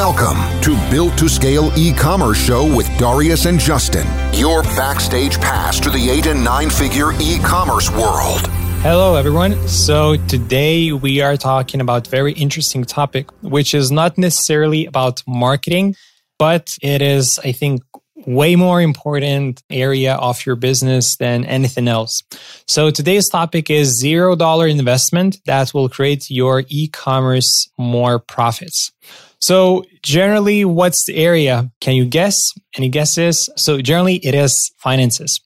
Welcome to Built to Scale e-commerce show with Darius and Justin. Your backstage pass to the 8 and 9 figure e-commerce world. Hello everyone. So today we are talking about very interesting topic which is not necessarily about marketing but it is I think way more important area of your business than anything else. So today's topic is zero dollar investment that will create your e-commerce more profits. So generally, what's the area? Can you guess? Any guesses? So generally, it is finances.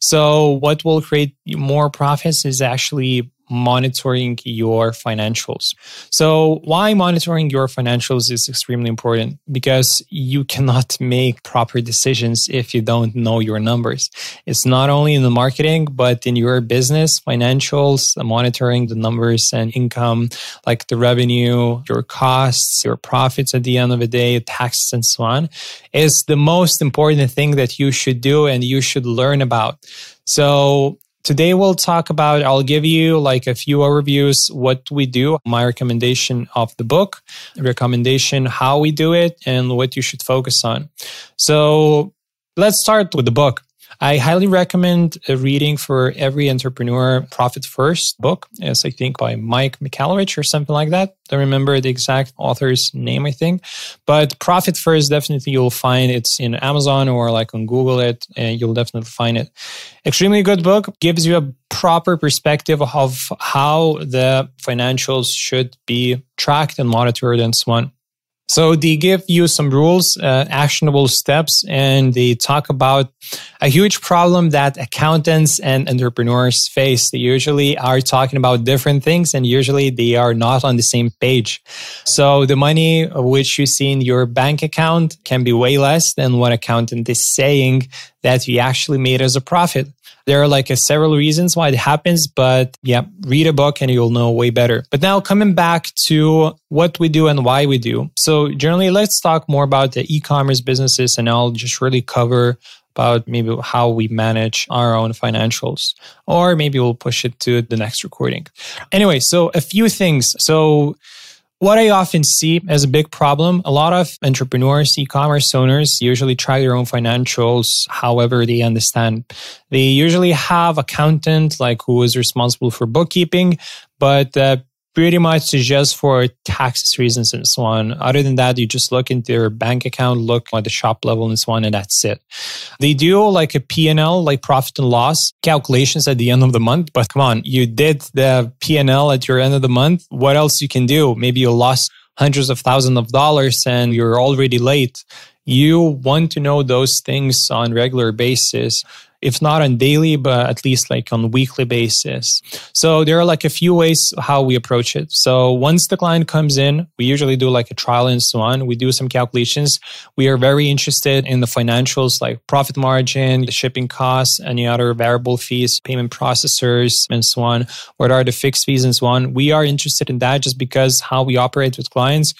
So what will create more profits is actually monitoring your financials. So why monitoring your financials is extremely important because you cannot make proper decisions if you don't know your numbers. It's not only in the marketing, but in your business financials, monitoring the numbers and income, like the revenue, your costs, your profits at the end of the day, taxes and so on is the most important thing that you should do and you should learn about. So Today we'll talk about, I'll give you like a few overviews, what we do, my recommendation of the book, recommendation, how we do it and what you should focus on. So let's start with the book. I highly recommend a reading for every entrepreneur Profit First book. It's, I think, by Mike Michalowicz or something like that. Don't remember the exact author's name, I think. But Profit First, definitely you'll find it's in Amazon or like on Google it, and you'll definitely find it. Extremely good book. Gives you a proper perspective of how the financials should be tracked and monitored and so on. So they give you some rules, uh, actionable steps, and they talk about a huge problem that accountants and entrepreneurs face. They usually are talking about different things and usually they are not on the same page. So the money which you see in your bank account can be way less than what accountant is saying that you actually made as a profit. There are like a several reasons why it happens, but yeah, read a book and you'll know way better. But now coming back to what we do and why we do. So generally, let's talk more about the e-commerce businesses and I'll just really cover about maybe how we manage our own financials, or maybe we'll push it to the next recording. Anyway, so a few things. So what I often see as a big problem, a lot of entrepreneurs, e-commerce owners usually try their own financials however they understand. They usually have accountant like who is responsible for bookkeeping, but uh, pretty much just for taxes reasons and so on. Other than that, you just look into your bank account, look at the shop level and so on, and that's it. They do like a P&L, like profit and loss calculations at the end of the month. But come on, you did the P&L at your end of the month. What else you can do? Maybe you lost hundreds of thousands of dollars and you're already late. You want to know those things on regular basis if not on daily, but at least like on weekly basis. So there are like a few ways how we approach it. So once the client comes in, we usually do like a trial and so on. We do some calculations. We are very interested in the financials like profit margin, the shipping costs, any other variable fees, payment processors, and so on. What are the fixed fees and so on? We are interested in that just because how we operate with clients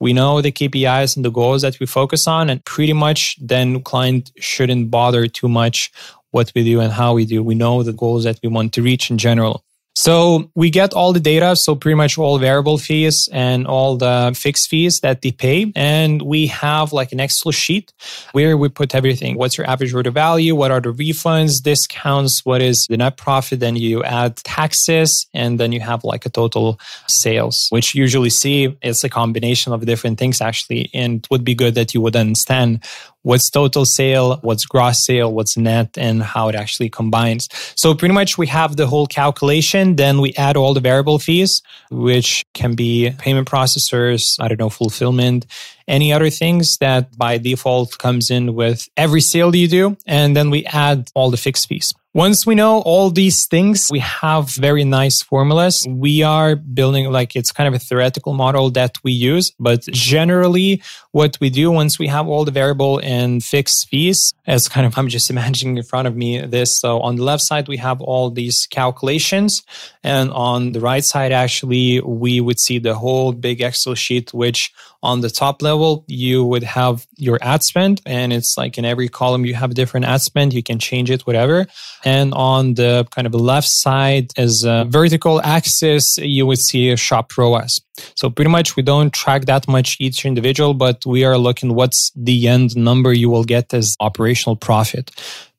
we know the KPIs and the goals that we focus on, and pretty much then client shouldn't bother too much what we do and how we do. We know the goals that we want to reach in general. So we get all the data. So pretty much all variable fees and all the fixed fees that they pay. And we have like an Excel sheet where we put everything. What's your average order value? What are the refunds, discounts? What is the net profit? Then you add taxes and then you have like a total sales, which usually see it's a combination of different things actually. And would be good that you would understand what's total sale, what's gross sale, what's net, and how it actually combines. So pretty much we have the whole calculation. Then we add all the variable fees, which can be payment processors, I don't know, fulfillment, any other things that by default comes in with every sale you do. And then we add all the fixed fees. Once we know all these things, we have very nice formulas. We are building like it's kind of a theoretical model that we use, but generally what we do once we have all the variable and fixed fees, as kind of I'm just imagining in front of me this. So on the left side, we have all these calculations. And on the right side, actually, we would see the whole big Excel sheet, which on the top level, you would have your ad spend. And it's like in every column, you have a different ad spend. You can change it, whatever. And on the kind of left side as a vertical axis, you would see a shop ROAS. So pretty much we don't track that much each individual, but we are looking what's the end number you will get as operational profit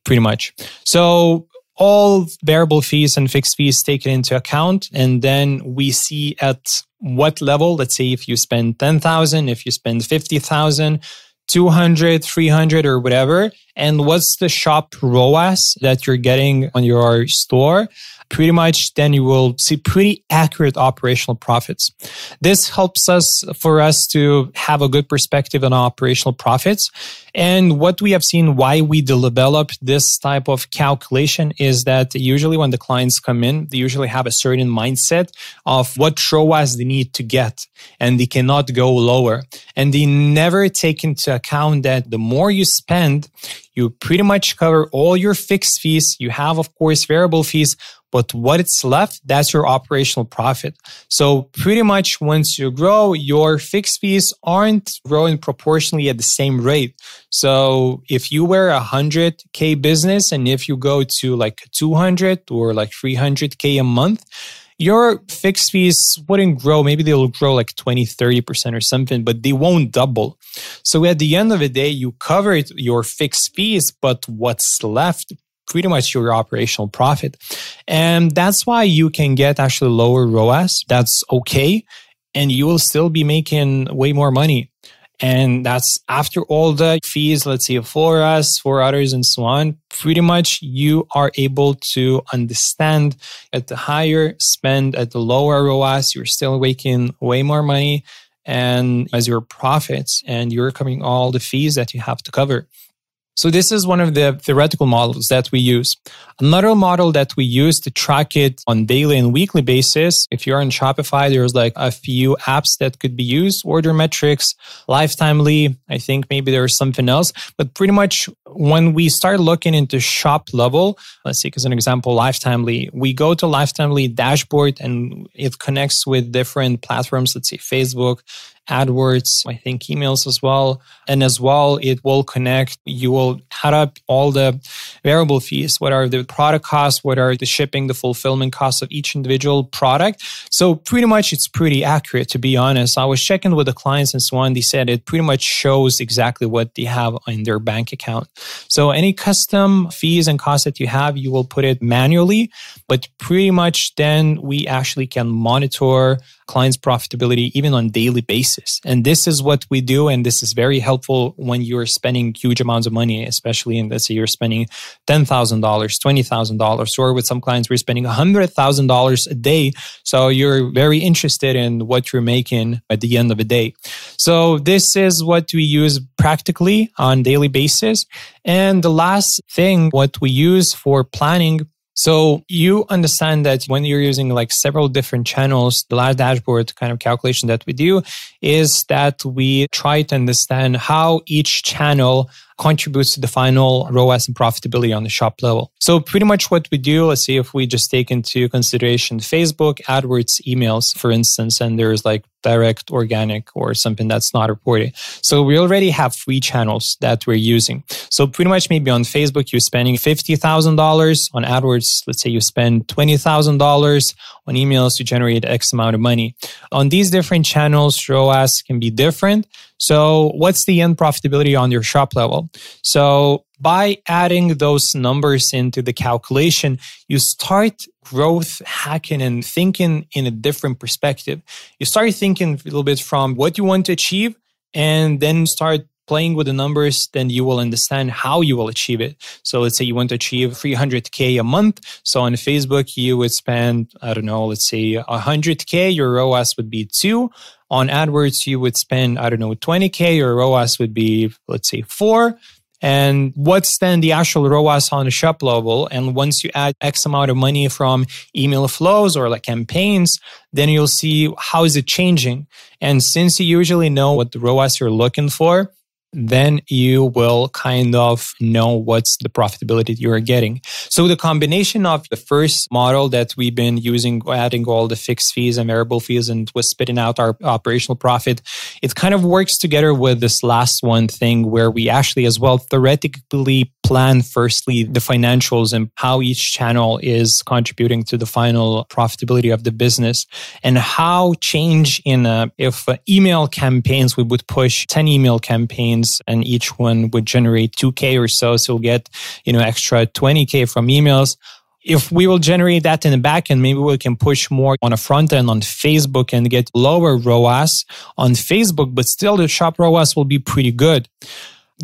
pretty much. So all variable fees and fixed fees taken into account. And then we see at what level, let's say if you spend 10,000, if you spend 50,000, 200, 300 or whatever. And what's the shop ROAS that you're getting on your store? Pretty much then you will see pretty accurate operational profits. This helps us for us to have a good perspective on operational profits. And what we have seen why we develop this type of calculation is that usually when the clients come in, they usually have a certain mindset of what ROAS they need to get and they cannot go lower. And they never take into account that the more you spend, you pretty much cover all your fixed fees. You have, of course, variable fees but what it's left, that's your operational profit. So pretty much once you grow, your fixed fees aren't growing proportionally at the same rate. So if you were a hundred K business and if you go to like 200 or like 300 K a month, your fixed fees wouldn't grow. Maybe they'll grow like 20, 30% or something, but they won't double. So at the end of the day, you covered your fixed fees, but what's left pretty much your operational profit. And that's why you can get actually lower ROAS. That's okay. And you will still be making way more money. And that's after all the fees, let's say for us, for others, and so on. Pretty much you are able to understand at the higher spend, at the lower ROAS, you're still making way more money and as your profits and you're covering all the fees that you have to cover. So this is one of the theoretical models that we use. Another model that we use to track it on daily and weekly basis. If you're on Shopify, there's like a few apps that could be used, order metrics, lifetimely. I think maybe there's something else, but pretty much when we start looking into shop level, let's say as an example, lifetimely, we go to lifetimely dashboard and it connects with different platforms. Let's say Facebook, AdWords, I think emails as well. And as well, it will connect, you will add up all the variable fees. What are the product costs? What are the shipping, the fulfillment costs of each individual product? So pretty much it's pretty accurate, to be honest. I was checking with the clients and so on. They said it pretty much shows exactly what they have in their bank account. So any custom fees and costs that you have, you will put it manually, but pretty much then we actually can monitor clients' profitability even on daily basis. And this is what we do. And this is very helpful when you're spending huge amounts of money, especially in, let's say you're spending $10,000, $20,000, or with some clients, we're spending $100,000 a day. So you're very interested in what you're making at the end of the day. So this is what we use practically on daily basis. And the last thing, what we use for planning so you understand that when you're using like several different channels, the last dashboard kind of calculation that we do is that we try to understand how each channel contributes to the final ROAS and profitability on the shop level. So pretty much what we do, let's see if we just take into consideration Facebook, AdWords, emails, for instance, and there's like direct organic or something that's not reported. So we already have three channels that we're using. So pretty much maybe on Facebook, you're spending $50,000 on AdWords. Let's say you spend $20,000 on emails to generate X amount of money. On these different channels, ROAS can be different. So what's the end profitability on your shop level? So by adding those numbers into the calculation, you start growth hacking and thinking in a different perspective. You start thinking a little bit from what you want to achieve and then start playing with the numbers, then you will understand how you will achieve it. So let's say you want to achieve 300K a month. So on Facebook, you would spend, I don't know, let's say 100K, your ROAS would be two. On AdWords, you would spend, I don't know, 20K, your ROAS would be, let's say four. And what's then the actual ROAS on the shop level? And once you add X amount of money from email flows or like campaigns, then you'll see how is it changing. And since you usually know what the ROAS you're looking for, then you will kind of know what's the profitability you are getting. So the combination of the first model that we've been using, adding all the fixed fees and variable fees and was spitting out our operational profit, it kind of works together with this last one thing where we actually as well theoretically plan firstly the financials and how each channel is contributing to the final profitability of the business and how change in uh, if uh, email campaigns we would push 10 email campaigns and each one would generate 2k or so so we'll get you know extra 20k from emails if we will generate that in the back end, maybe we can push more on a front end on Facebook and get lower ROAS on Facebook, but still the shop ROAS will be pretty good.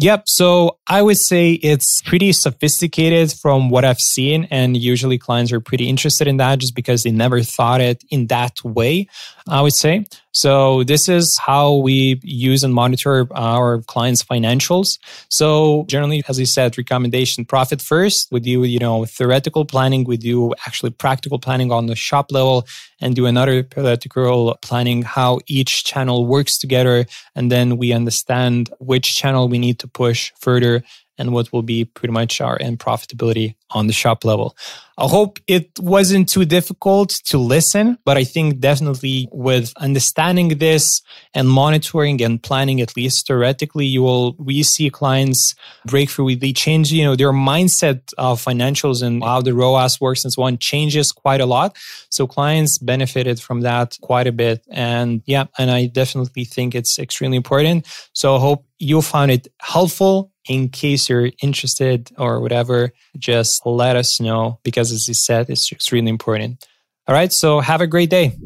Yep. So I would say it's pretty sophisticated from what I've seen. And usually clients are pretty interested in that just because they never thought it in that way, I would say. So this is how we use and monitor uh, our clients' financials. So generally, as I said, recommendation profit first. We do, you know, theoretical planning. We do actually practical planning on the shop level and do another theoretical planning how each channel works together. And then we understand which channel we need to push further and what will be pretty much our end profitability on the shop level. I hope it wasn't too difficult to listen, but I think definitely with understanding this and monitoring and planning, at least theoretically, you will, we see clients breakthrough. They change, you know, their mindset of financials and how the ROAS works and so on changes quite a lot. So clients benefited from that quite a bit. And yeah, and I definitely think it's extremely important. So I hope you found it helpful in case you're interested or whatever, just let us know because, as you said, it's extremely important. All right, so have a great day.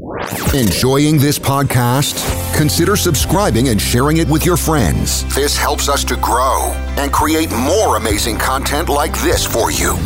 Enjoying this podcast? Consider subscribing and sharing it with your friends. This helps us to grow and create more amazing content like this for you.